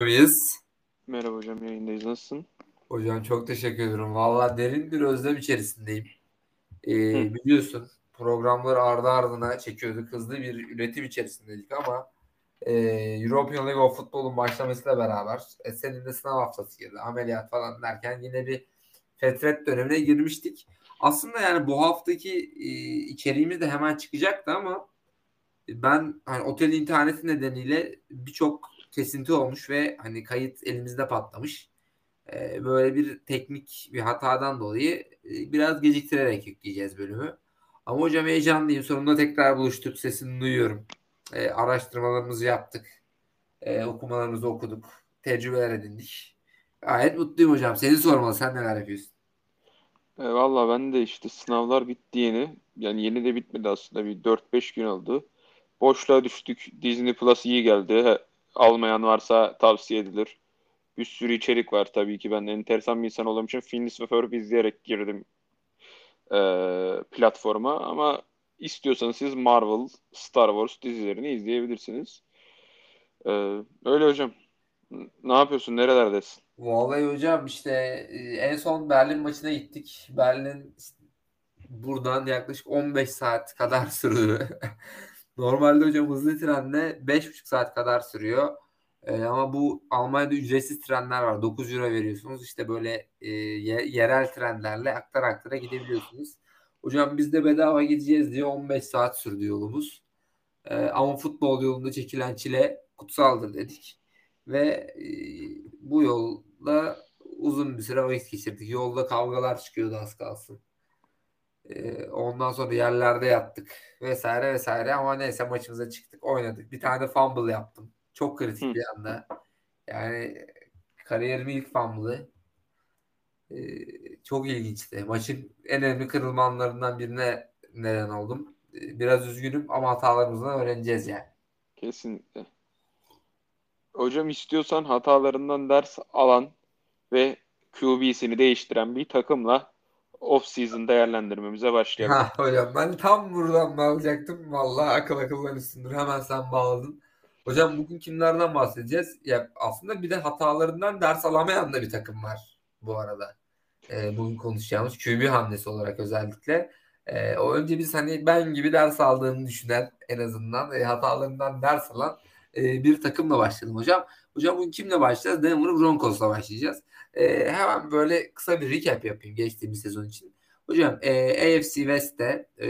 Biz. Merhaba hocam yayındayız. Nasılsın? Hocam çok teşekkür ederim. Valla derin bir özlem içerisindeyim. Ee, biliyorsun programları ardı ardına çekiyorduk. Hızlı bir üretim içerisindeydik ama e, European League of Football'un başlamasıyla beraber e, senin de sınav haftası girdi. Ameliyat falan derken yine bir fetret dönemine girmiştik. Aslında yani bu haftaki e, içeriğimiz de hemen çıkacaktı ama ben hani otel interneti nedeniyle birçok kesinti olmuş ve hani kayıt elimizde patlamış. Ee, böyle bir teknik bir hatadan dolayı e, biraz geciktirerek yükleyeceğiz bölümü. Ama hocam heyecanlıyım. Sonunda tekrar buluştuk. Sesini duyuyorum. Ee, araştırmalarımızı yaptık. Ee, okumalarımızı okuduk. Tecrübeler edindik. Gayet mutluyum hocam. Seni sormalı. Sen neler yapıyorsun? E, Valla ben de işte sınavlar bitti yeni. Yani yeni de bitmedi aslında. Bir 4-5 gün oldu. Boşluğa düştük. Disney Plus iyi geldi. Almayan varsa tavsiye edilir. Bir sürü içerik var tabii ki. Ben enteresan bir insan olduğum için Phineas ve Ferb izleyerek girdim e, platforma. Ama istiyorsanız siz Marvel, Star Wars dizilerini izleyebilirsiniz. E, öyle hocam. Ne yapıyorsun? Nerelerdesin? Vallahi hocam işte e, en son Berlin maçına gittik. Berlin buradan yaklaşık 15 saat kadar sürdü. Normalde hocam hızlı trenle 5,5 saat kadar sürüyor. Ee, ama bu Almanya'da ücretsiz trenler var. 9 euro veriyorsunuz. İşte böyle e, yerel trenlerle aktara aktara gidebiliyorsunuz. Hocam biz de bedava gideceğiz diye 15 saat sürdü yolumuz. Ee, ama futbol yolunda çekilen çile kutsaldır dedik. Ve e, bu yolda uzun bir süre vakit geçirdik. Yolda kavgalar çıkıyordu az kalsın. Ondan sonra yerlerde yattık vesaire vesaire ama neyse maçımıza çıktık oynadık. Bir tane fumble yaptım. Çok kritik Hı. bir anda. Yani kariyerimin ilk fumble'ı. Çok ilginçti. Maçın en önemli kırılma anlarından birine neden oldum. Biraz üzgünüm ama hatalarımızdan öğreneceğiz yani. Kesinlikle. Hocam istiyorsan hatalarından ders alan ve QB'sini değiştiren bir takımla off-season değerlendirmemize başlayalım. Ha hocam ben tam buradan bağlayacaktım. Vallahi akıl akıldan üstündür. Hemen sen bağladın. Hocam bugün kimlerden bahsedeceğiz? Ya aslında bir de hatalarından ders alamayan da bir takım var bu arada. Ee, bugün konuşacağımız QB hamlesi olarak özellikle. Ee, o önce biz hani ben gibi ders aldığını düşünen en azından e, hatalarından ders alan e, bir takımla başlayalım hocam. Hocam bugün kimle başlayacağız? Denver Broncos'la başlayacağız. E, hemen böyle kısa bir recap yapayım geçtiğimiz sezon için. Hocam e, AFC West'te e,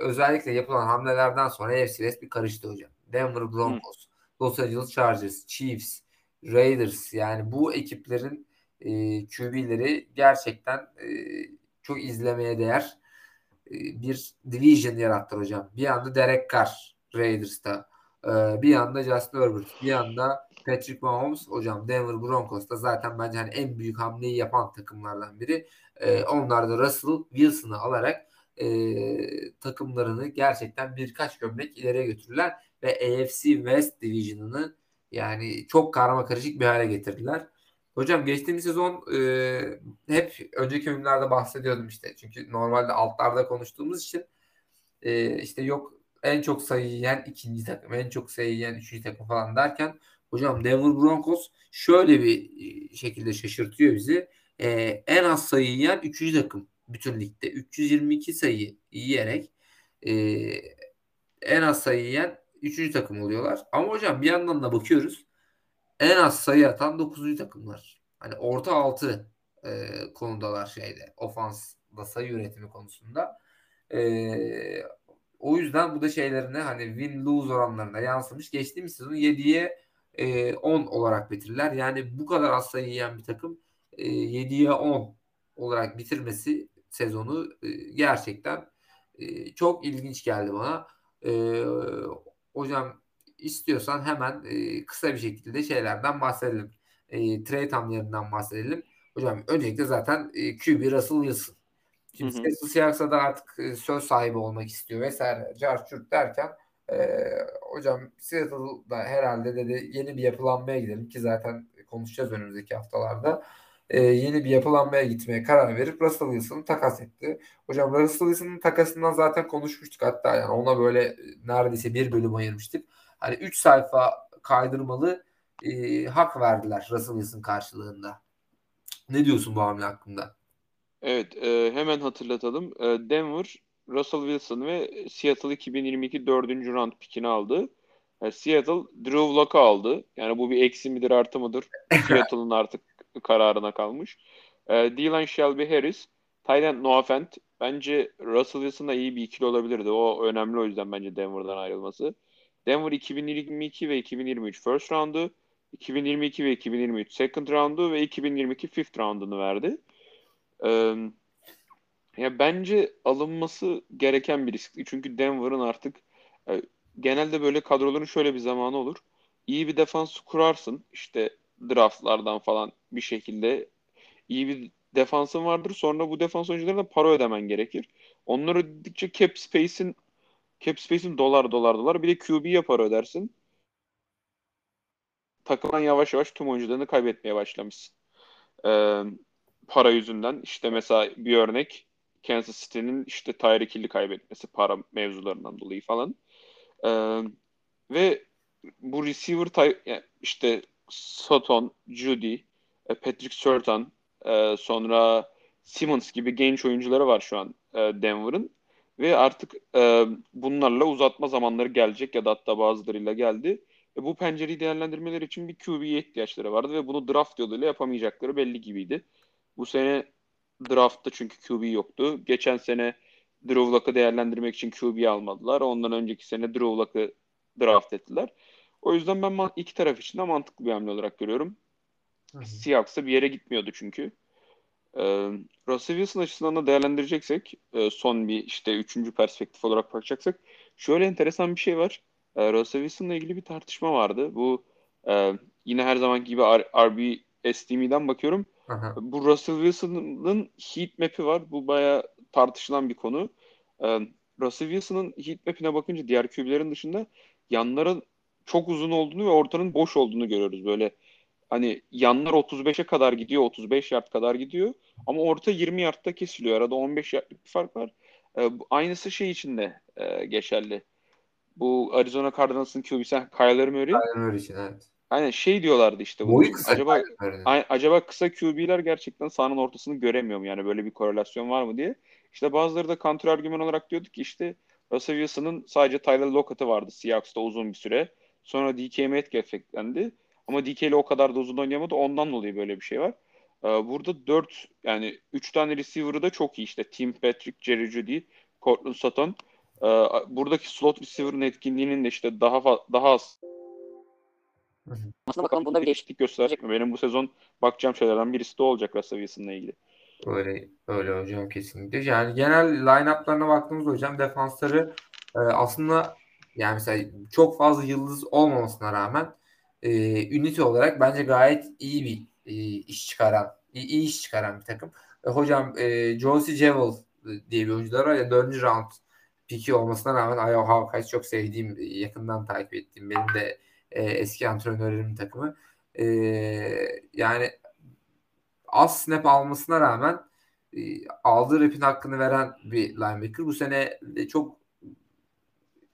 özellikle yapılan hamlelerden sonra AFC West bir karıştı hocam. Denver Broncos, Hı. Los Angeles Chargers, Chiefs, Raiders yani bu ekiplerin e, QB'leri gerçekten e, çok izlemeye değer e, bir division yarattı hocam. Bir anda Derek Carr Raiders'ta, e, bir anda Justin Herbert, bir anda Patrick Mahomes hocam Denver Broncos'ta zaten bence hani en büyük hamleyi yapan takımlardan biri. E, onlar da Russell Wilson'ı alarak e, takımlarını gerçekten birkaç gömlek ileriye götürdüler ve AFC West Division'ını yani çok karma karışık bir hale getirdiler. Hocam geçtiğimiz sezon e, hep önceki bölümlerde bahsediyordum işte. Çünkü normalde altlarda konuştuğumuz için e, işte yok en çok sayı yiyen ikinci takım, en çok sayı yiyen üçüncü takım falan derken Hocam Denver Broncos şöyle bir e, şekilde şaşırtıyor bizi. Ee, en az sayı yiyen 3. takım bütün ligde. 322 sayı yiyerek e, en az sayı yiyen 3. takım oluyorlar. Ama hocam bir yandan da bakıyoruz. En az sayı atan 9. takımlar. Hani orta 6 e, konudalar şeyde. Ofansda sayı üretimi konusunda. E, o yüzden bu da şeylerine hani win-lose oranlarına yansımış. Geçtiğimiz sezon 7'ye e, 10 olarak bitirirler. Yani bu kadar az sayı yiyen bir takım e, 7'ye 10 olarak bitirmesi sezonu e, gerçekten e, çok ilginç geldi bana. E, hocam istiyorsan hemen e, kısa bir şekilde şeylerden bahsedelim. E, trade hamlelerinden bahsedelim. Hocam öncelikle zaten e, QB Russell Wilson. Şimdi Seattle Seahawks'a da artık e, söz sahibi olmak istiyor vesaire. Carchurt derken ee, hocam Seattle'da herhalde dedi yeni bir yapılanmaya gidelim ki zaten konuşacağız önümüzdeki haftalarda. Ee, yeni bir yapılanmaya gitmeye karar verip Russell Wilson'ı takas etti. Hocam Russell Wilson'ın takasından zaten konuşmuştuk hatta yani ona böyle neredeyse bir bölüm ayırmıştık. Hani 3 sayfa kaydırmalı e, hak verdiler Russell Wilson karşılığında. Ne diyorsun bu hamle hakkında? Evet, e, hemen hatırlatalım. E, Denver, Russell Wilson ve Seattle 2022 4. round pikini aldı. Seattle Drew Lock'u aldı. Yani bu bir eksi midir artı mıdır? Seattle'ın artık kararına kalmış. E, Dylan Shelby Harris, Tyler Noah Fent. Bence Russell Wilson'la iyi bir ikili olabilirdi. O önemli o yüzden bence Denver'dan ayrılması. Denver 2022 ve 2023 first round'u, 2022 ve 2023 second round'u ve 2022 fifth round'unu verdi. Ee, ya bence alınması gereken bir riskti. Çünkü Denver'ın artık e, genelde böyle kadroların şöyle bir zamanı olur. İyi bir defans kurarsın. işte draftlardan falan bir şekilde iyi bir defansın vardır. Sonra bu defans oyuncularına para ödemen gerekir. Onları ödedikçe cap space'in cap space'in dolar dolar dolar bir de QB'ye para ödersin. Takılan yavaş yavaş tüm oyuncularını kaybetmeye başlamışsın. Ee, para yüzünden. işte mesela bir örnek Kansas City'nin işte Tyreek Hill'i kaybetmesi para mevzularından dolayı falan. Ee, ve bu receiver yani işte Sutton, Judy, e, Patrick Surtain, e, sonra Simmons gibi genç oyuncuları var şu an e, Denver'ın. Ve artık bunlarla uzatma zamanları gelecek ya da hatta bazılarıyla geldi. bu pencereyi değerlendirmeleri için bir QB'ye ihtiyaçları vardı ve bunu draft yoluyla yapamayacakları belli gibiydi. Bu sene draftta çünkü QB yoktu. Geçen sene Drew Luck'ı değerlendirmek için QB almadılar. Ondan önceki sene Drew Luck'ı draft ettiler. O yüzden ben iki taraf için de mantıklı bir hamle olarak görüyorum. Seahawks'a bir yere gitmiyordu çünkü. Ee, Russell Wilson açısından da değerlendireceksek e, son bir işte üçüncü perspektif olarak bakacaksak şöyle enteresan bir şey var. E, Russell Wilson'la ilgili bir tartışma vardı. Bu e, yine her zaman gibi RB STM'den bakıyorum. Aha. Bu Russell Wilson'ın heat map'i var. Bu baya tartışılan bir konu. Ee, Russell Wilson'ın heat map'ine bakınca diğer QB'lerin dışında yanların çok uzun olduğunu ve ortanın boş olduğunu görüyoruz. Böyle hani yanlar 35'e kadar gidiyor, 35 yard kadar gidiyor ama orta 20 yardta kesiliyor. Arada 15 yardlık bir fark var. Ee, aynısı şey için de e, geçerli. Bu Arizona Cardinals'ın QB'si Kyler Murray. Kyler Murray için evet. Aynen şey diyorlardı işte. Boyu kısa. Acaba, a, acaba kısa QB'ler gerçekten sahanın ortasını göremiyor mu? Yani böyle bir korelasyon var mı diye. İşte bazıları da counter argüman olarak diyordu ki işte Russell Wilson'ın sadece Tyler Lockett'ı vardı Seahawks'ta uzun bir süre. Sonra DK Metcalf eklendi. Ama DK ile o kadar da uzun oynayamadı. Ondan dolayı böyle bir şey var. Ee, burada 4 yani 3 tane receiver'ı da çok iyi işte. Tim Patrick, Jerry Judy, Cortland Sutton. Ee, buradaki slot receiver'ın etkinliğinin de işte daha daha az aslında bakalım bunda bir değişiklik gösterecek mi? Benim bu sezon bakacağım şeylerden birisi de olacak Wilson'la ilgili. Öyle öyle hocam kesinlikle. Yani genel line-up'larına baktığımızda hocam defansları e, aslında yani mesela çok fazla yıldız olmamasına rağmen e, ünite olarak bence gayet iyi bir e, iş çıkaran, iyi, iyi iş çıkaran bir takım. E, hocam e, Josie Jewell diye bir oyuncular var ya 4. round piki olmasına rağmen Iowa Hawkeyes çok sevdiğim, yakından takip ettiğim benim de e, eski antrenörlerimin takımı. E, yani az snap almasına rağmen e, aldığı repin hakkını veren bir linebacker. Bu sene çok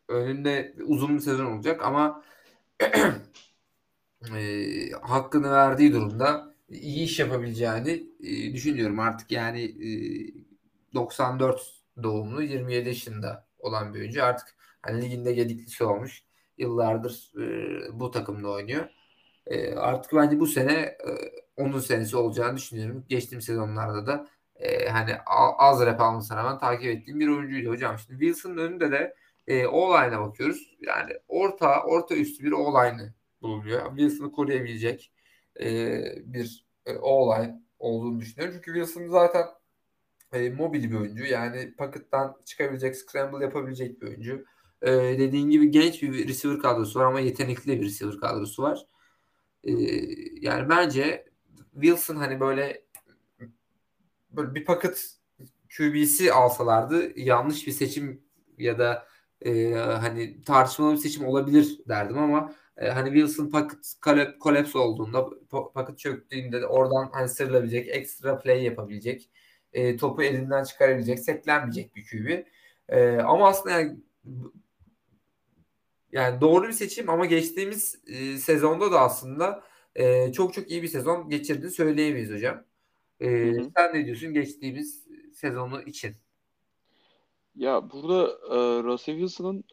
önünde uzun bir sezon olacak ama e, hakkını verdiği durumda iyi iş yapabileceğini e, düşünüyorum. Artık yani e, 94 doğumlu 27 yaşında olan bir oyuncu artık hani liginde gediklisi olmuş yıllardır e, bu takımda oynuyor. E, artık bence bu sene e, onun senesi olacağını düşünüyorum. Geçtiğim sezonlarda da e, hani az rap almasına rağmen takip ettiğim bir oyuncuydu hocam. Şimdi Wilson'ın önünde de e, O-line'a bakıyoruz. Yani orta orta üstü bir O-line'ı bulunuyor. Wilson'ı koruyabilecek e, bir e, O-line olduğunu düşünüyorum. Çünkü Wilson zaten e, mobil bir oyuncu. Yani pocket'tan çıkabilecek, scramble yapabilecek bir oyuncu. Ee, dediğin gibi genç bir receiver kadrosu var ama yetenekli bir receiver kadrosu var. Ee, yani bence Wilson hani böyle böyle bir paket QB'si alsalardı yanlış bir seçim ya da e, hani tartışmalı bir seçim olabilir derdim ama e, hani Wilson paket kolaps olduğunda paket çöktüğünde oradan hani sırlabilecek, ekstra play yapabilecek, e, topu elinden çıkarabilecek, seklenmeyecek bir QB. E, ama aslında yani yani doğru bir seçim ama geçtiğimiz e, sezonda da aslında e, çok çok iyi bir sezon geçirdiğini söyleyemeyiz hocam. E, hı hı. Sen ne diyorsun geçtiğimiz sezonu için? Ya burada e, Russell Wilson'ın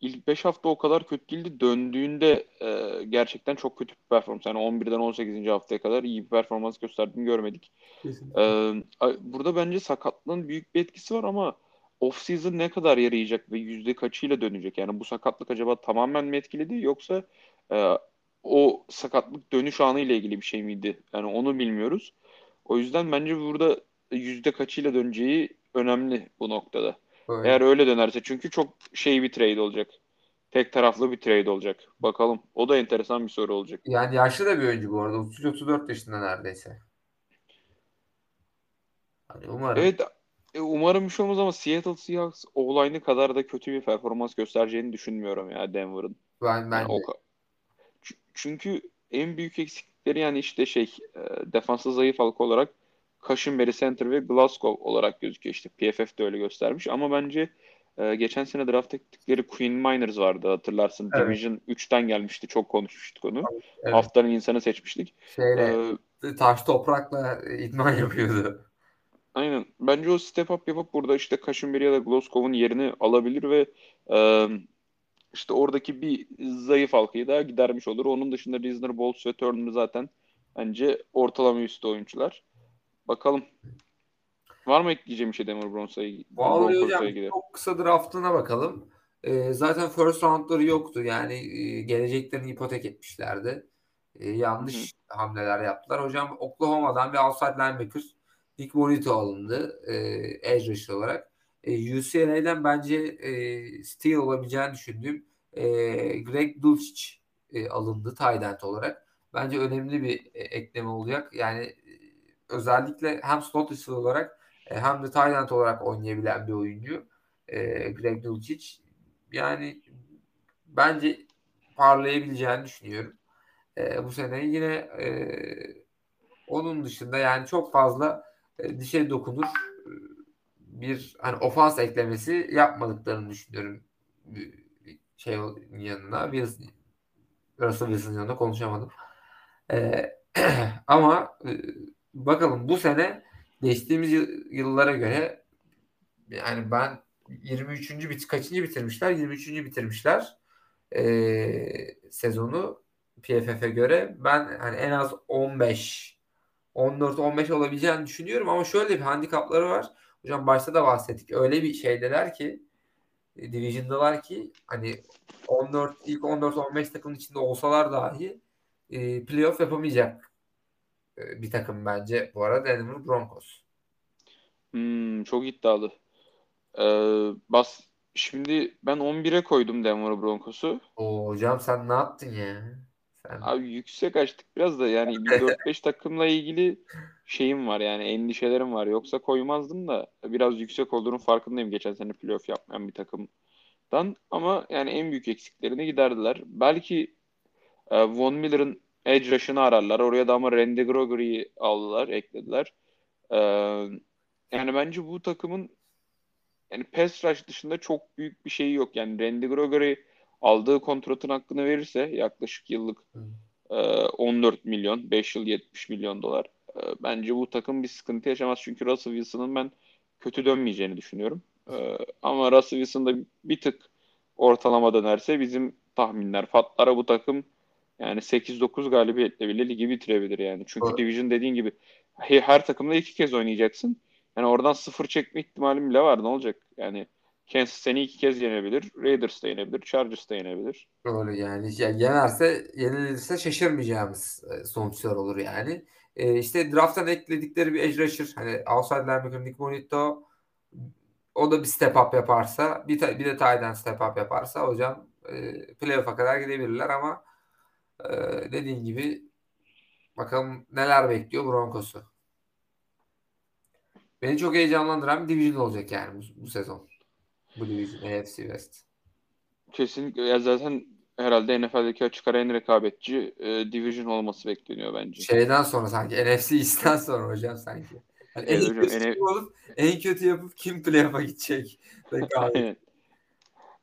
ilk 5 hafta o kadar kötü değildi. Döndüğünde e, gerçekten çok kötü bir performans. Yani 11'den 18. haftaya kadar iyi bir performans gösterdiğini görmedik. E, burada bence sakatlığın büyük bir etkisi var ama off-season ne kadar yarayacak ve yüzde kaçıyla dönecek? Yani bu sakatlık acaba tamamen mi etkiledi yoksa e, o sakatlık dönüş anı ile ilgili bir şey miydi? Yani onu bilmiyoruz. O yüzden bence burada yüzde kaçıyla döneceği önemli bu noktada. Öyle. Eğer öyle dönerse çünkü çok şey bir trade olacak. Tek taraflı bir trade olacak. Bakalım. O da enteresan bir soru olacak. Yani yaşlı da bir oyuncu bu arada. 33-34 yaşında neredeyse. Hani umarım. Evet e, umarım bir şey olmaz ama Seattle Seahawks olayını kadar da kötü bir performans göstereceğini düşünmüyorum ya Denver'ın. Ben, ben yani o, çünkü en büyük eksiklikleri yani işte şey e, defansa zayıf halka olarak Cushenberry Center ve Glasgow olarak gözüküyor. İşte PFF de öyle göstermiş ama bence e, geçen sene draft ettikleri Queen Miners vardı hatırlarsın. Evet. Division 3'ten gelmişti. Çok konuşmuştuk onu. Evet. Haftanın insanı seçmiştik. Şeyle, ee, taş toprakla idman yapıyordu. Aynen. Bence o step up yapıp burada işte Cushenberry ya da Glasgow'un yerini alabilir ve e, işte oradaki bir zayıf halkayı daha gidermiş olur. Onun dışında Risner, Bolts ve Turner zaten bence ortalama üstü oyuncular. Bakalım. Var mı ekleyeceğim bir şey Denver Broncos'a Vallahi hocam ilgili? çok kısa draftına bakalım. Ee, zaten first roundları yoktu. Yani e, geleceklerini ipotek etmişlerdi. E, yanlış Hı-hı. hamleler yaptılar. Hocam Oklahoma'dan bir outside linebacker Nick Bonito alındı. E, edge rusher olarak. E, UCLA'den bence e, steal olabileceğini düşündüğüm e, Greg Dulcich e, alındı tight end olarak. Bence önemli bir e, ekleme olacak. Yani özellikle hem slot receiver olarak e, hem de tight end olarak oynayabilen bir oyuncu. E, Greg Dulcich. Yani bence parlayabileceğini düşünüyorum. E, bu sene yine e, onun dışında yani çok fazla e, dişe dokunur bir hani ofans eklemesi yapmadıklarını düşünüyorum. Şey yanına Wilson, Russell Wilson'ın yanında konuşamadım. E, ama e, bakalım bu sene geçtiğimiz yıllara göre yani ben 23. bit kaçıncı bitirmişler? 23. bitirmişler e, sezonu PFF'e göre. Ben hani en az 15 14-15 olabileceğini düşünüyorum ama şöyle bir handikapları var. Hocam başta da bahsettik. Öyle bir şeydeler ki e, Division'dalar ki hani 14 ilk 14-15 takımın içinde olsalar dahi e, playoff yapamayacak e, bir takım bence bu arada Denver Broncos. Hmm, çok iddialı. Ee, bas şimdi ben 11'e koydum Denver Broncos'u. Oo, hocam sen ne yaptın ya? Sen... Abi yüksek açtık biraz da yani bir 4-5 takımla ilgili şeyim var yani endişelerim var. Yoksa koymazdım da biraz yüksek olduğunun farkındayım geçen sene playoff yapmayan bir takımdan. Ama yani en büyük eksiklerini giderdiler. Belki e, Von Miller'ın edge rush'ını ararlar. Oraya da ama Randy Gregory'yi aldılar, eklediler. E, yani bence bu takımın yani pass rush dışında çok büyük bir şeyi yok. Yani Randy Gregory aldığı kontratın hakkını verirse yaklaşık yıllık e, 14 milyon, 5 yıl 70 milyon dolar. E, bence bu takım bir sıkıntı yaşamaz. Çünkü Russell Wilson'ın ben kötü dönmeyeceğini düşünüyorum. E, ama Russell Wilson da bir tık ortalama dönerse bizim tahminler Fatlara bu takım yani 8-9 galibiyetle bile ligi bitirebilir yani. Çünkü evet. Division dediğin gibi her takımda iki kez oynayacaksın. Yani oradan sıfır çekme ihtimalim bile var. Ne olacak? Yani Kansas seni iki kez yenebilir. Raiders da yenebilir. Chargers da yenebilir. Öyle yani. yani yenerse, yenilirse şaşırmayacağımız e, sonuçlar olur yani. Ee, işte draft'tan ekledikleri bir edge rusher. Hani outside linebacker Nick Bonito o da bir step up yaparsa bir, bir de tight step up yaparsa hocam e, playoff'a kadar gidebilirler ama e, dediğin gibi bakalım neler bekliyor Broncos'u. Beni çok heyecanlandıran bir division olacak yani bu, bu sezon. Bu division AFC West. Kesinlikle. Ya zaten herhalde NFL'deki açık ara en rekabetçi e, division olması bekleniyor bence. Şeyden sonra sanki NFC East'ten sonra hocam sanki. Yani evet, en hocam, kötü en... olup en kötü yapıp kim playoff'a gidecek?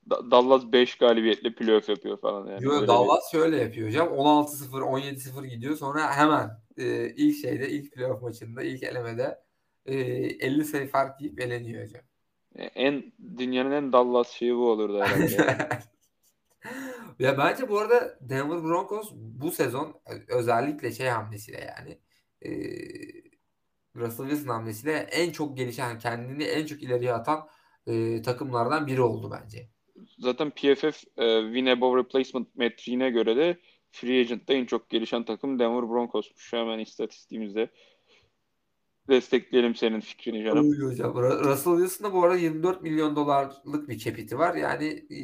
Da- Dallas 5 galibiyetle playoff yapıyor falan yani. Yo, Öyle Dallas şöyle yapıyor hocam. 16-0, 17-0 gidiyor. Sonra hemen e, ilk şeyde, ilk playoff maçında, ilk elemede e, 50 sayı fark yiyip eleniyor hocam. Bir- en dünyanın en Dallas şeyi bu olurdu herhalde. Ya bence bu arada Denver Broncos bu sezon özellikle şey hamlesiyle yani e, Russell Wilson hamlesiyle en çok gelişen, kendini en çok ileriye atan e, takımlardan biri oldu bence. Zaten PFF e, win above replacement metriğine göre de free agent'ta en çok gelişen takım Denver Broncos'muş. Hemen istatistiğimizde destekleyelim senin fikrini canım. Öyle hocam. Russell Wilson'da bu arada 24 milyon dolarlık bir capit'i var. Yani e,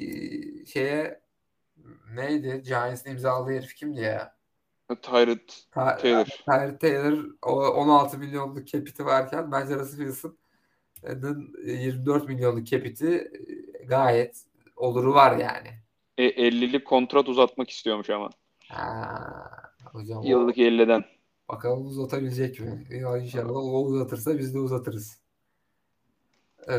şeye neydi? Giants'ın imzaladığı herif kimdi ya? Tyrod Ta- Taylor. Tyler Taylor o 16 milyonluk capit'i varken bence Russell Wilson'ın 24 milyonluk capit'i e, gayet oluru var yani. E, 50'lik kontrat uzatmak istiyormuş ama. Ha, hocam o- Yıllık 50'den. Bakalım uzatabilecek mi? Ya inşallah o uzatırsa biz de uzatırız. Ee,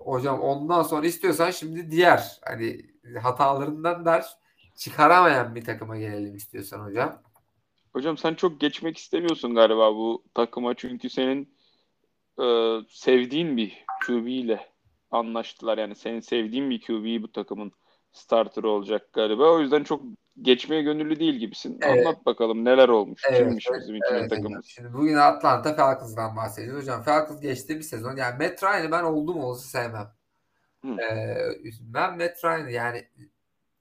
hocam ondan sonra istiyorsan şimdi diğer hani hatalarından ders çıkaramayan bir takıma gelelim istiyorsan hocam. Hocam sen çok geçmek istemiyorsun galiba bu takıma çünkü senin e, sevdiğin bir QB ile anlaştılar. Yani senin sevdiğin bir QB bu takımın starterı olacak galiba. O yüzden çok geçmeye gönüllü değil gibisin. Evet. Anlat bakalım neler olmuş. Evet, Kimmiş bizim için Evet takımımız? Şimdi bugün Atlanta Falcons'dan bahsediyoruz hocam. Falcons geçtiğimiz sezon yani Matt Ryan'ı ben oldum olası sevmem. Ee, ben Matt Ryan'ı yani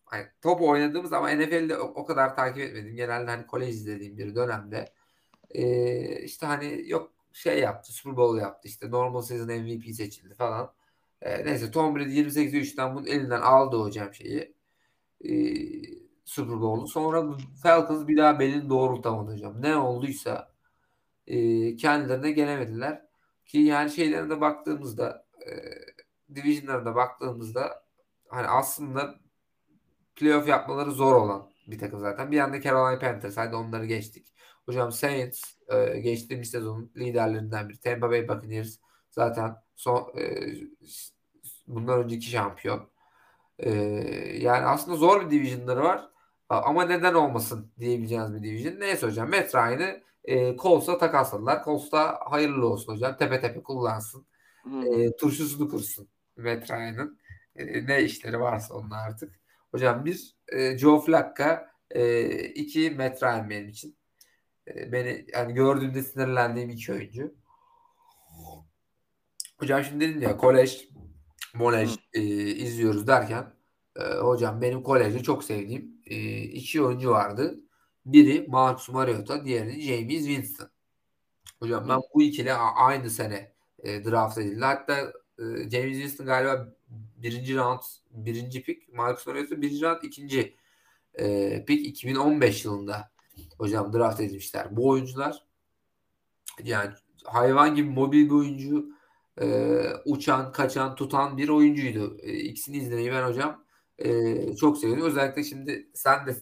hani top oynadığımız ama NFL'de o, o kadar takip etmedim. Genelde hani kolej izlediğim bir dönemde ee, işte hani yok şey yaptı Super Bowl yaptı işte normal season MVP seçildi falan. Ee, neyse Tom Brady 28'e 3'ten bunun elinden aldı hocam şeyi. Ee, Super Bowl'u. Sonra Falcons bir daha belini doğrultamadı hocam. Ne olduysa e, kendilerine gelemediler. Ki yani şeylerine de baktığımızda e, divisionlarına baktığımızda hani aslında playoff yapmaları zor olan bir takım zaten. Bir yanda Carolina Panthers. Hadi onları geçtik. Hocam Saints e, geçtiğimiz sezonun liderlerinden biri. Tampa Bay Buccaneers zaten son e, bundan önceki şampiyon. E, yani aslında zor bir divisionları var. Ama neden olmasın diyebileceğiniz bir division. Neyse hocam Matt Ryan'ı e, Colts'a takasladılar. Colts da hayırlı olsun hocam. Tepe tepe kullansın. Hı. E, turşusunu kursun Matt Ryan'ın. E, ne işleri varsa onun artık. Hocam bir e, Joe Flacco e, iki Matt Ryan benim için. E, beni yani gördüğümde sinirlendiğim iki oyuncu. Hocam şimdi dedim ya kolej molej e, izliyoruz derken e, hocam benim kolejde çok sevdiğim e, iki oyuncu vardı. Biri Marcus Mariota, diğeri James Winston. Hocam ben bu ikili aynı sene e, draft edildi. Hatta e, James Winston galiba birinci round birinci pick. Marcus Mariota birinci round ikinci e, pick 2015 yılında hocam draft edilmişler. Bu oyuncular yani hayvan gibi mobil bir oyuncu e, uçan, kaçan, tutan bir oyuncuydu. E, ikisini izlemeyi ben hocam e, çok seviyorum. Özellikle şimdi sen de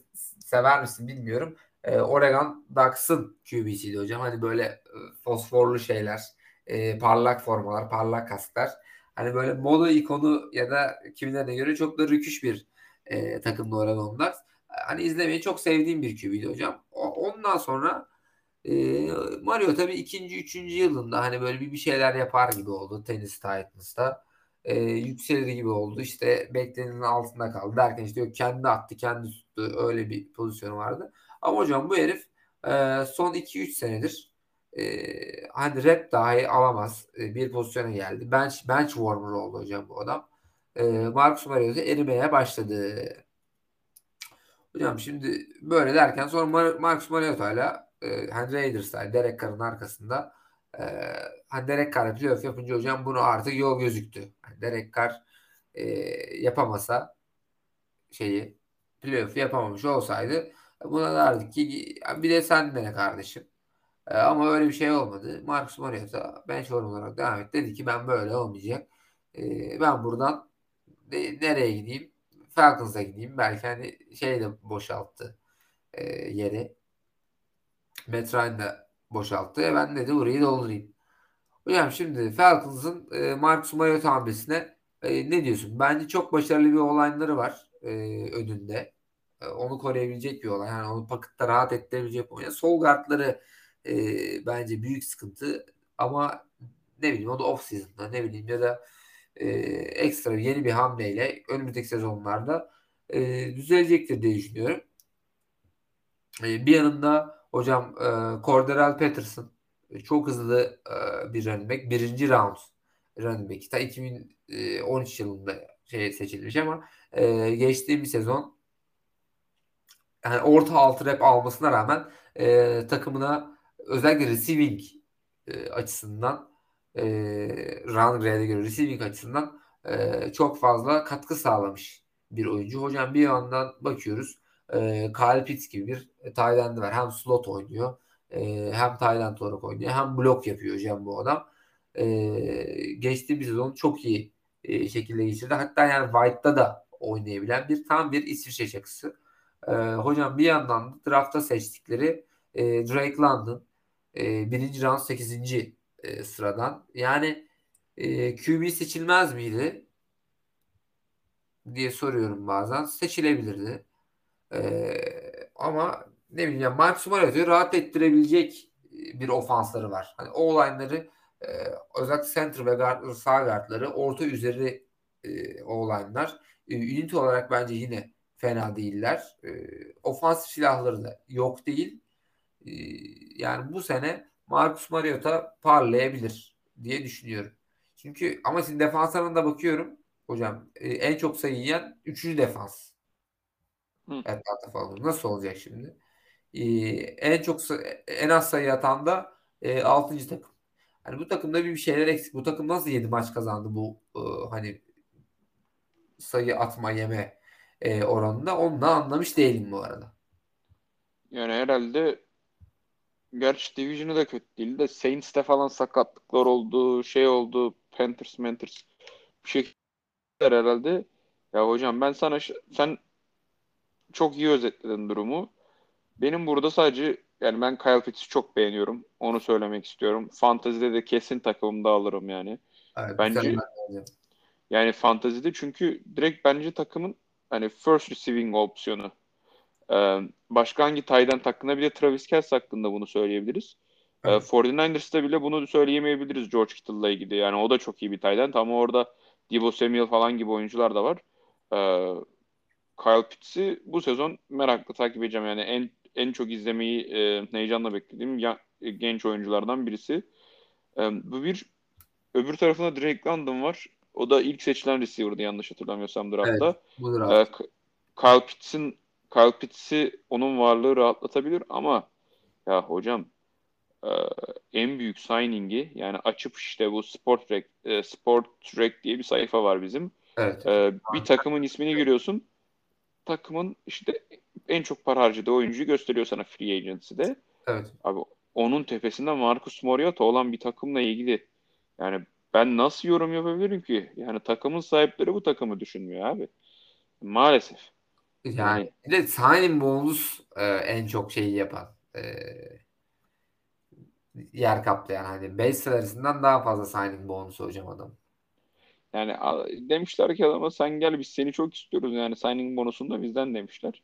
sever misin bilmiyorum. E, Oregon Ducks'ın QB'siydi hocam. Hani böyle e, fosforlu şeyler, e, parlak formalar, parlak kasklar. Hani böyle moda ikonu ya da kimilerine göre çok da rüküş bir e, takımdı Oregon Ducks. Hani izlemeyi çok sevdiğim bir QB'ydi hocam. O, ondan sonra Mario tabii ikinci, üçüncü yılında hani böyle bir, bir şeyler yapar gibi oldu Tennessee Titans'ta. E, yükselir gibi oldu. İşte beklenenin altında kaldı. Derken işte yok kendi attı, kendi tuttu. Öyle bir pozisyonu vardı. Ama hocam bu herif e, son 2-3 senedir e, hani rep dahi alamaz. E, bir pozisyona geldi. Bench, bench warmer oldu hocam bu adam. E, Marcus Mariota erimeye başladı. Hocam şimdi böyle derken sonra Mar- Marcus Mariota ile e, hani Raiders'lar Derek Carr'ın arkasında e, hani Derek Carr'la playoff yapınca hocam bunu artık yol gözüktü. Hani Derek Carr e, yapamasa şeyi playoff yapamamış olsaydı buna derdik ki bir de sen dene kardeşim. E, ama öyle bir şey olmadı. Marcus Mariota bench warmer olarak devam etti. Dedi ki ben böyle olmayacak. E, ben buradan de- nereye gideyim? Falcons'a gideyim. Belki hani şey de boşalttı e, yeri. Ryan da boşalttı. E ben dedi burayı doldurayım. Hocam şimdi Falcons'ın e, Marcus Mariota hamlesine E, ne diyorsun? Bence çok başarılı bir olayları var e, önünde. E, onu koruyabilecek bir olay. Yani onu pakıtta rahat ettirebilecek bir olay. Sol guardları e, bence büyük sıkıntı ama ne bileyim o da off season'da ne bileyim ya da e, ekstra yeni bir hamleyle önümüzdeki sezonlarda e, düzelecektir diye düşünüyorum. E, bir yanında hocam e, Cordarrelle Patterson e, çok hızlı e, bir running back. Birinci round running back. Ta 2013 yılında şey seçilmiş ama e, geçtiğimiz sezon yani orta altı rep almasına rağmen e, takımına özellikle receiving e, açısından e, run grade'e göre receiving açısından e, çok fazla katkı sağlamış bir oyuncu. Hocam bir yandan bakıyoruz e, Kyle Pitts gibi bir tight end var. Hem slot oynuyor e, hem end olarak oynuyor hem blok yapıyor hocam bu adam. E, geçtiğimiz sezon çok iyi e, şekilde geçirdi. Hatta yani White'da da oynayabilen bir tam bir İsviçre çakısı. E, hocam bir yandan da draftta seçtikleri e, Drake London e, birinci round 8. E, sıradan. Yani e, QB seçilmez miydi? diye soruyorum bazen. Seçilebilirdi. E, ama ne bileyim yani Marcus Mariota'yı rahat ettirebilecek bir ofansları var. Hani o olayları e, özellikle center ve guard, sağ guardları orta üzeri e, olaylar. E, ünite olarak bence yine fena değiller. E, ofansif silahları da yok değil. E, yani bu sene Marcus Mariota parlayabilir diye düşünüyorum. Çünkü ama şimdi defanslarına da bakıyorum. Hocam e, en çok sayı yiyen 3. defans. Hı. Atlanta falan. Nasıl olacak şimdi? Ee, en çok en az sayı atan da e, 6. takım. Hani bu takımda bir şeyler eksik. Bu takım nasıl 7 maç kazandı bu e, hani sayı atma yeme e, oranında onu da anlamış değilim bu arada. Yani herhalde gerçi Division'ı da kötü değil de Saints'te falan sakatlıklar oldu, şey oldu, Panthers, Panthers bir şekilde herhalde. Ya hocam ben sana sen çok iyi özetledin durumu. Benim burada sadece yani ben Kyle Pitts'i çok beğeniyorum. Onu söylemek istiyorum. Fantezide de kesin takımımda alırım yani. Evet, bence yani fantezide çünkü direkt bence takımın hani first receiving opsiyonu. Ee, başka hangi Tayden hakkında bir de Travis Kelce hakkında bunu söyleyebiliriz. Ee, evet. Ee, 49ers'ta bile bunu söyleyemeyebiliriz George Kittle'la ilgili. Yani o da çok iyi bir Tayden ama orada Debo Samuel falan gibi oyuncular da var. Ee, Kyle Pitts'i bu sezon merakla takip edeceğim. Yani en en çok izlemeyi e, heyecanla beklediğim ya, e, genç oyunculardan birisi. E, bu bir öbür tarafında Drake London var. O da ilk seçilen receiver'dı yanlış hatırlamıyorsam draftta. Evet, bu draft. E, Kyle Pitts'in Kyle Pitts'i onun varlığı rahatlatabilir ama ya hocam e, en büyük signing'i yani açıp işte bu Sport Track, e, Sport Track diye bir sayfa var bizim. Evet. E, bir takımın ismini giriyorsun. Takımın işte en çok para harcadığı oyuncuyu gösteriyor sana free agency'de. Evet. Abi onun tepesinde Marcus Mariota olan bir takımla ilgili yani ben nasıl yorum yapabilirim ki? Yani takımın sahipleri bu takımı düşünmüyor abi. Maalesef. Yani, yani bir de signing bonus e, en çok şeyi yapan e, yer kaplayan hani base salarisinden daha fazla signing bonusu hocam adam. Yani demişler ki adama sen gel biz seni çok istiyoruz yani signing bonusunu da bizden demişler.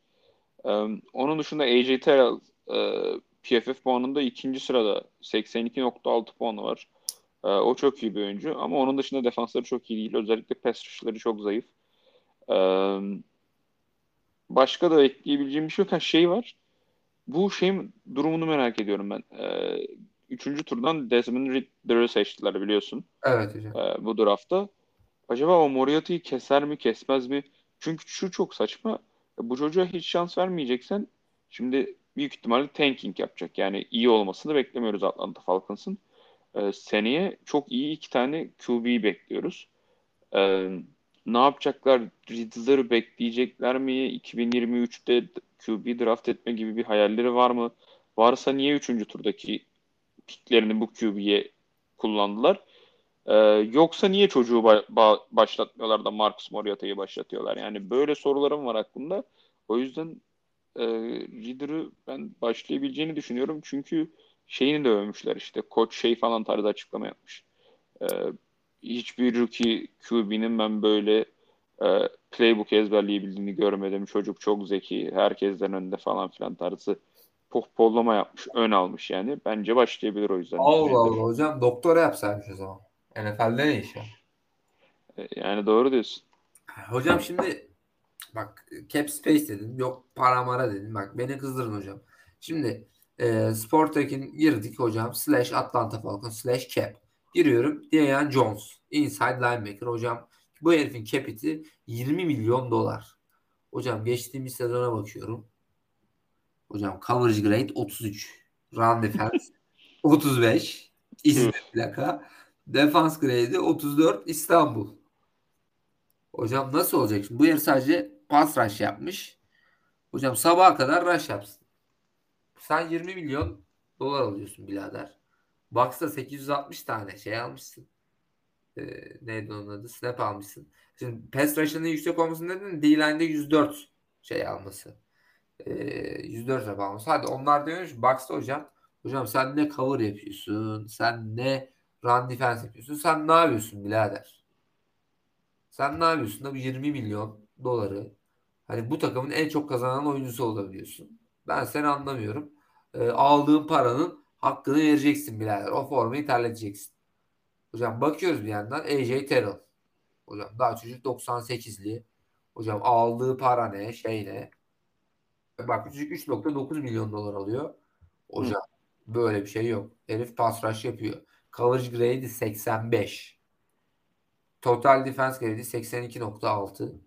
Um, onun dışında AJ Terrell uh, PFF puanında ikinci sırada 82.6 puanı var. Uh, o çok iyi bir oyuncu ama onun dışında defansları çok iyi değil. Özellikle pass rush'ları çok zayıf. Um, başka da ekleyebileceğim bir şey yok. Ha, şey var. Bu şeyin durumunu merak ediyorum ben. Uh, üçüncü turdan Desmond Ridder'ı seçtiler biliyorsun. Evet hocam. Uh, bu draftta. Acaba o Moriarty'yi keser mi kesmez mi? Çünkü şu çok saçma bu çocuğa hiç şans vermeyeceksen şimdi büyük ihtimalle tanking yapacak. Yani iyi olmasını beklemiyoruz Atlanta Falcons'ın. Ee, seneye çok iyi iki tane QB bekliyoruz. Ee, ne yapacaklar? Riddler'ı bekleyecekler mi? 2023'te QB draft etme gibi bir hayalleri var mı? Varsa niye 3. turdaki piklerini bu QB'ye kullandılar? Ee, yoksa niye çocuğu ba- ba- başlatmıyorlar da Marcus Mariota'yı başlatıyorlar? Yani böyle sorularım var aklımda. O yüzden e, Ridder'ı ben başlayabileceğini düşünüyorum. Çünkü şeyini de övmüşler işte. Koç şey falan tarzı açıklama yapmış. Ee, hiçbir rookie QB'nin ben böyle e, playbook ezberleyebildiğini görmedim. Çocuk çok zeki. Herkesten önde falan filan tarzı pohpollama yapmış. Ön almış yani. Bence başlayabilir o yüzden. Allah Allah hocam doktora yapsaymış o zaman. NFL'de ne iş ya? E, Yani doğru diyorsun. Hocam şimdi bak cap space dedin. Yok para mara dedin. Bak beni kızdırın hocam. Şimdi e, Sportek'in girdik hocam. Slash Atlanta Falcons slash cap. Giriyorum. Diyan Jones. Inside linebacker. Hocam bu herifin capiti 20 milyon dolar. Hocam geçtiğimiz sezona bakıyorum. Hocam coverage grade 33. Run defense 35. İzmir plaka. Defense grade'i 34 İstanbul. Hocam nasıl olacak? Şimdi bu yer sadece pass rush yapmış. Hocam sabaha kadar rush yapsın. Sen 20 milyon dolar alıyorsun birader. Bucks'ta 860 tane şey almışsın. Ee, neydi onun adı? Snap almışsın. Şimdi pass rush'ının yüksek olması nedeni D-line'de 104 şey alması. Ee, 104 snap alması. Hadi onlar diyormuş Bucks'ta hocam. Hocam sen ne cover yapıyorsun? Sen ne run defense yapıyorsun? Sen ne yapıyorsun birader? Sen ne yapıyorsun da bu 20 milyon doları hani bu takımın en çok kazanan oyuncusu olabiliyorsun. Ben seni anlamıyorum. Ee, aldığın paranın hakkını vereceksin birader. O formayı terleteceksin. Hocam bakıyoruz bir yandan AJ Terrell. Hocam daha çocuk 98'li. Hocam aldığı para ne? Şey ne? Bak çocuk 3.9 milyon dolar alıyor. Hocam böyle bir şey yok. Herif pass rush yapıyor. Coverage grade'i 85. Total defense grade'i 82.6.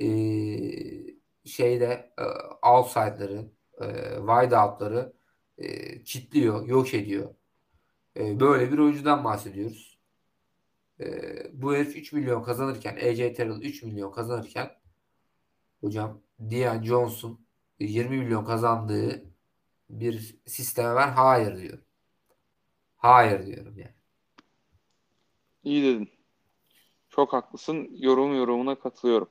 Ee, şeyde e, outside'ları, e, wide out'ları e, kitliyor, yok ediyor. E, böyle bir oyuncudan bahsediyoruz. E, bu herif 3 milyon kazanırken, AJ Terrell 3 milyon kazanırken hocam Dion Johnson 20 milyon kazandığı bir sisteme ben hayır diyorum. Hayır diyorum yani. İyi dedin. Çok haklısın. Yorum yorumuna katılıyorum.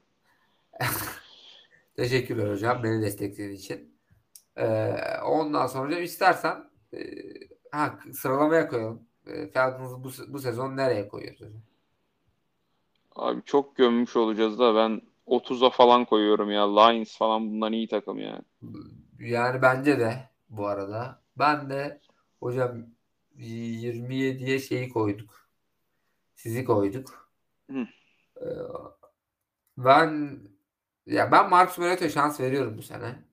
Teşekkürler hocam beni desteklediğin için. Ee, ondan sonra hocam istersen e, ha, sıralamaya koyalım. E, Falcons'ı bu, bu sezon nereye koyuyoruz hocam? Abi çok gömmüş olacağız da ben 30'a falan koyuyorum ya. Lions falan bundan iyi takım ya. Yani bence de bu arada. Ben de hocam 27'ye şeyi koyduk. Sizi koyduk. Hı. Ee, ben ya ben Marcus Mariota'ya şans veriyorum bu sene.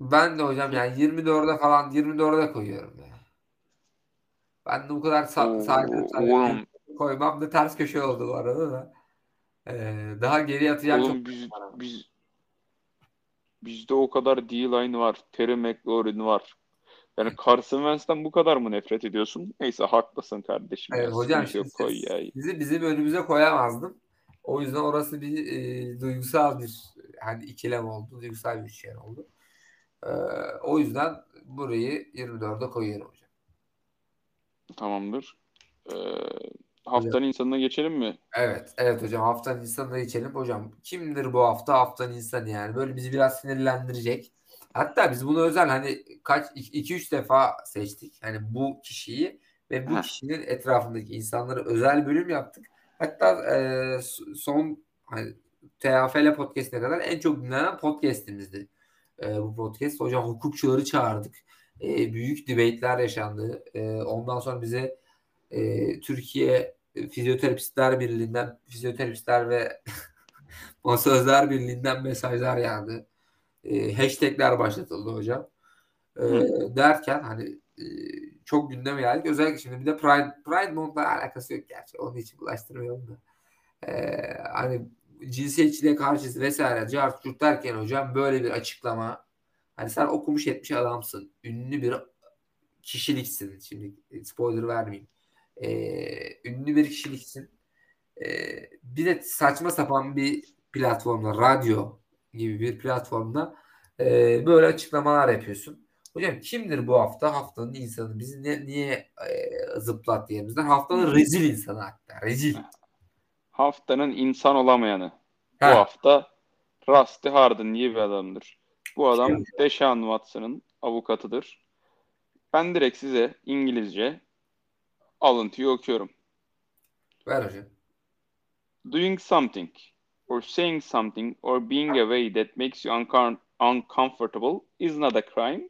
Ben de hocam yani 24'e falan 24'e koyuyorum ya. Ben de bu kadar sa oğlum, koymam da ters köşe oldu bu arada da. Ee, daha geri atacak çok biz, biz bizde o kadar D-line var. Terry McLaurin var. Yani Carson Wentz'ten bu kadar mı nefret ediyorsun? Neyse haklısın kardeşim. Evet, ya. hocam şimdi yok, koy ya. sizi bizim önümüze koyamazdım. O yüzden orası bir e, duygusal bir hani ikilem oldu. Duygusal bir şey oldu. Ee, o yüzden burayı 24'e koyuyorum hocam. Tamamdır. Ee, haftanın insanına geçelim mi? Evet, evet hocam haftanın insanına geçelim. Hocam kimdir bu hafta haftanın insanı yani? Böyle bizi biraz sinirlendirecek. Hatta biz bunu özel hani kaç 2-3 defa seçtik. Hani bu kişiyi ve bu Heh. kişinin etrafındaki insanlara özel bölüm yaptık. Hatta e, son hani TFL podcast'ine kadar en çok dinlenen podcast'imizdi. E, bu podcast. Hocam hukukçuları çağırdık. E, büyük debate'ler yaşandı. E, ondan sonra bize e, Türkiye Fizyoterapistler Birliği'nden fizyoterapistler ve masözler birliğinden mesajlar yağdı. E, hashtagler başlatıldı hocam. E, derken hani e, çok gündeme geldik. Özellikle şimdi bir de Pride, Pride Month'la alakası yok gerçi. Onun için bulaştırmayalım da. E, hani cinsiyetçiliğe karşısı vesaire cart curt derken hocam böyle bir açıklama hani sen okumuş etmiş adamsın. Ünlü bir kişiliksin. Şimdi spoiler vermeyeyim. E, ünlü bir kişiliksin. E, bir de saçma sapan bir platformda, radyo gibi bir platformda e, böyle açıklamalar yapıyorsun. Hocam kimdir bu hafta? Haftanın insanı. Bizi ne, niye e, zıplat yerimizden? Haftanın rezil insanı hatta. Rezil. Haftanın insan olamayanı. Bu Ha. hafta Rusty Hardin diye bir adamdır. Bu adam? Deshaun Watson'ın avukatıdır. Ben direkt size İngilizce alıntıyı okuyorum. Ver hocam. Doing something or saying something or being away that makes you uncom- uncomfortable is not a crime.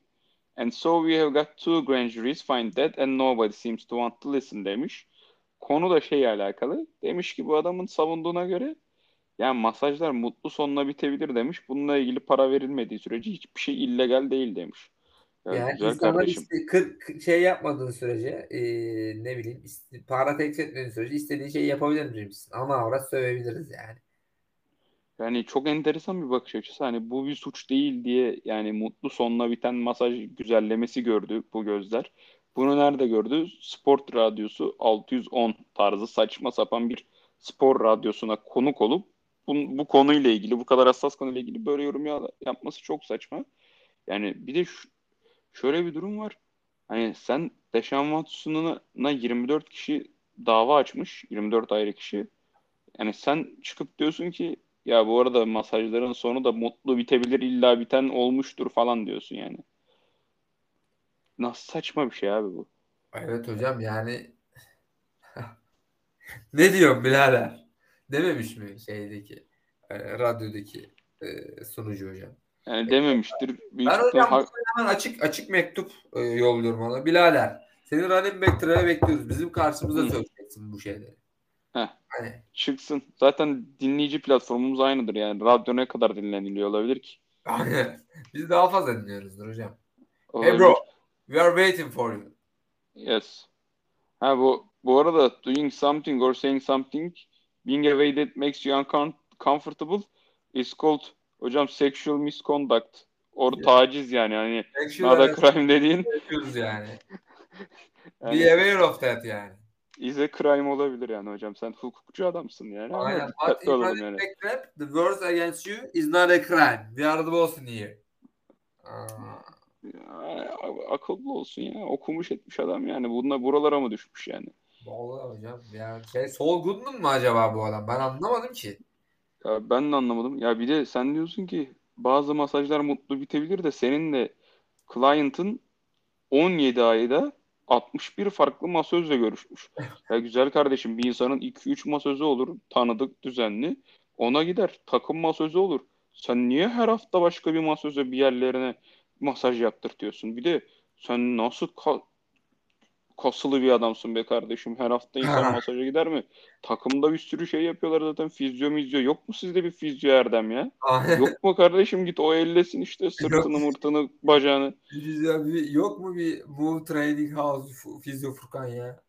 And so we have got two grand juries find that and nobody seems to want to listen demiş. Konu da şey alakalı. Demiş ki bu adamın savunduğuna göre yani masajlar mutlu sonla bitebilir demiş. Bununla ilgili para verilmediği sürece hiçbir şey illegal değil demiş. Ya Yani güzel insanlar kardeşim. işte kır, şey yapmadığın sürece e, ne bileyim para teklif etmediğin sürece istediğin şeyi yapabilir misin? Ama avrat sövebiliriz yani. Yani çok enteresan bir bakış açısı. Hani bu bir suç değil diye yani mutlu sonla biten masaj güzellemesi gördü bu gözler. Bunu nerede gördü? Sport radyosu 610 tarzı saçma sapan bir spor radyosuna konuk olup bu, bu konuyla ilgili, bu kadar hassas konuyla ilgili böyle yorum ya- yapması çok saçma. Yani bir de şu- şöyle bir durum var. Hani sen Deshaun Watson'a 24 kişi dava açmış. 24 ayrı kişi. Yani sen çıkıp diyorsun ki ya bu arada masajların sonu da mutlu bitebilir illa biten olmuştur falan diyorsun yani. Nasıl saçma bir şey abi bu. Evet hocam yani ne diyorsun birader? Dememiş mi şeydeki e, radyodaki e, sunucu hocam? Yani dememiştir. Ben hocam ha- hemen açık açık mektup e, yolluyorum ona. Birader senin running back'lere bekliyoruz. Bizim karşımıza söyleyeceksin bu şeyleri. Heh. Hani çıksın. Zaten dinleyici platformumuz aynıdır yani. Radyo ne kadar dinleniliyor olabilir ki? aynen. Biz daha fazla dinliyoruzdur hocam. Hey Olabilir. bro, we are waiting for you. Yes. Ha bu bu arada doing something or saying something being a way that makes you uncomfortable is called hocam sexual misconduct or Yeah. taciz yani hani Actually, not a evet, crime dediğin yani. yani Be aware of that yani. A crime olabilir yani hocam sen hukukçu adamsın yani ama Aynen. But running yani. back trap, the words against you is not a crime. İn here. Aa, Ya, akıllı olsun ya okumuş etmiş adam yani bununla buralara mı düşmüş yani? Vallahi hocam yani şey Saul Goodman mı acaba bu adam? Ben anlamadım ki. Ya ben de anlamadım. Ya bir de sen diyorsun ki bazı masajlar mutlu bitebilir de senin de client'ın 17 ayda 61 farklı masözle görüşmüş. Ya güzel kardeşim bir insanın 2-3 masözü olur tanıdık düzenli. Ona gider takım masözü olur. Sen niye her hafta başka bir masöze bir yerlerine masaj yaptırtıyorsun? Bir de sen nasıl ka- kasılı bir adamsın be kardeşim. Her hafta insan masaja gider mi? Takımda bir sürü şey yapıyorlar zaten. Fizyo mizyo. Yok mu sizde bir fizyo Erdem ya? Yok mu kardeşim git o ellesin işte sırtını mırtını bacağını. Yok mu bir Move Training House Fizyo Furkan ya?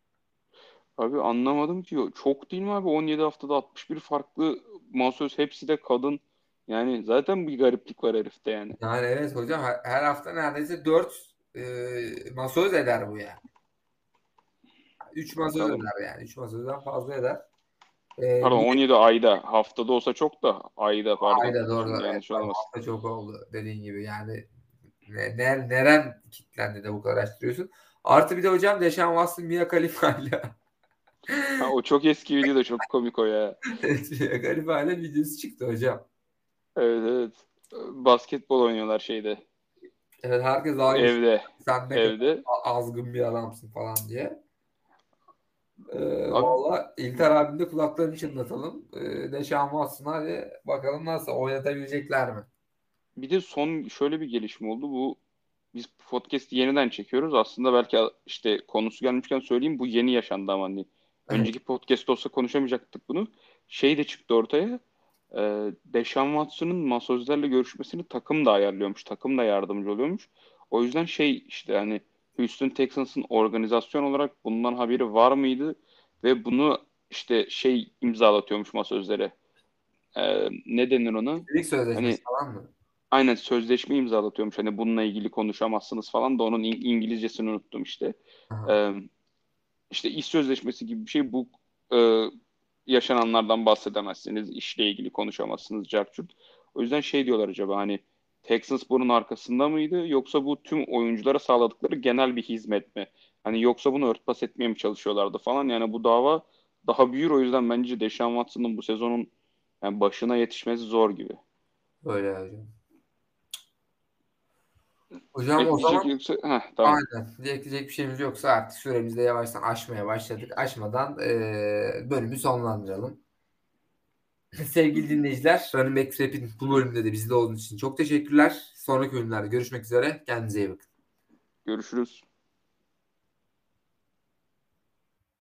Abi anlamadım ki. Çok değil mi abi? 17 haftada 61 farklı masöz hepsi de kadın. Yani zaten bir gariplik var herifte yani. Yani evet hocam her, hafta neredeyse 4 e, masöz eder bu ya. 3 masöz Bakalım. eder yani. 3 masözden fazla eder. E, Pardon bir- 17 ayda. Haftada olsa çok da ayda pardon. Ayda doğru. Şimdi Evet, hafta çok oldu dediğin gibi yani ne, ne- neren kilitlendi de bu kadar araştırıyorsun. Artı bir de hocam Deşan Watson Mia Khalifa ile Ha, o çok eski video da çok komik o ya. Mia Khalifa ile videosu çıktı hocam. Evet evet. Basketbol oynuyorlar şeyde. Evet herkes daha Evde. sen ne Evde. azgın bir adamsın falan diye. Ee, Valla İlter abinin de kulaklarını çınlatalım. Ee, Deşan Watson'a hadi bakalım nasıl oynatabilecekler mi? Bir de son şöyle bir gelişme oldu. Bu biz podcast'i yeniden çekiyoruz. Aslında belki işte konusu gelmişken söyleyeyim bu yeni yaşandı ama hani önceki podcast olsa konuşamayacaktık bunu. Şey de çıktı ortaya. E, Deshaun Watson'ın masözlerle görüşmesini takım da ayarlıyormuş. Takım da yardımcı oluyormuş. O yüzden şey işte hani Houston Texans'ın organizasyon olarak bundan haberi var mıydı? Ve bunu işte şey imzalatıyormuş masözlere. E, ne denir ona? İlk sözleşmesi Hani- falan mı? Aynen sözleşme imzalatıyormuş. Hani bununla ilgili konuşamazsınız falan da onun İng- İngilizcesini unuttum işte. Aha. Ee, işte iş sözleşmesi gibi bir şey bu e, yaşananlardan bahsedemezsiniz. işle ilgili konuşamazsınız. Carçurt. O yüzden şey diyorlar acaba hani Texans bunun arkasında mıydı yoksa bu tüm oyunculara sağladıkları genel bir hizmet mi? Hani yoksa bunu örtbas etmeye mi çalışıyorlardı falan. Yani bu dava daha büyür o yüzden bence Deshaun Watson'ın bu sezonun yani başına yetişmesi zor gibi. Öyle hocam. Hocam o Ekleyecek zaman yoksa Heh, tamam. aynen. Ekleyecek bir şeyimiz yoksa artık süremizi de yavaştan aşmaya başladık. Aşmadan eee, bölümü sonlandıralım. Sevgili dinleyiciler, Running Back Rap'in bu bölümde de bizde olduğunuz için çok teşekkürler. Sonraki bölümlerde görüşmek üzere. Kendinize iyi bakın. Görüşürüz.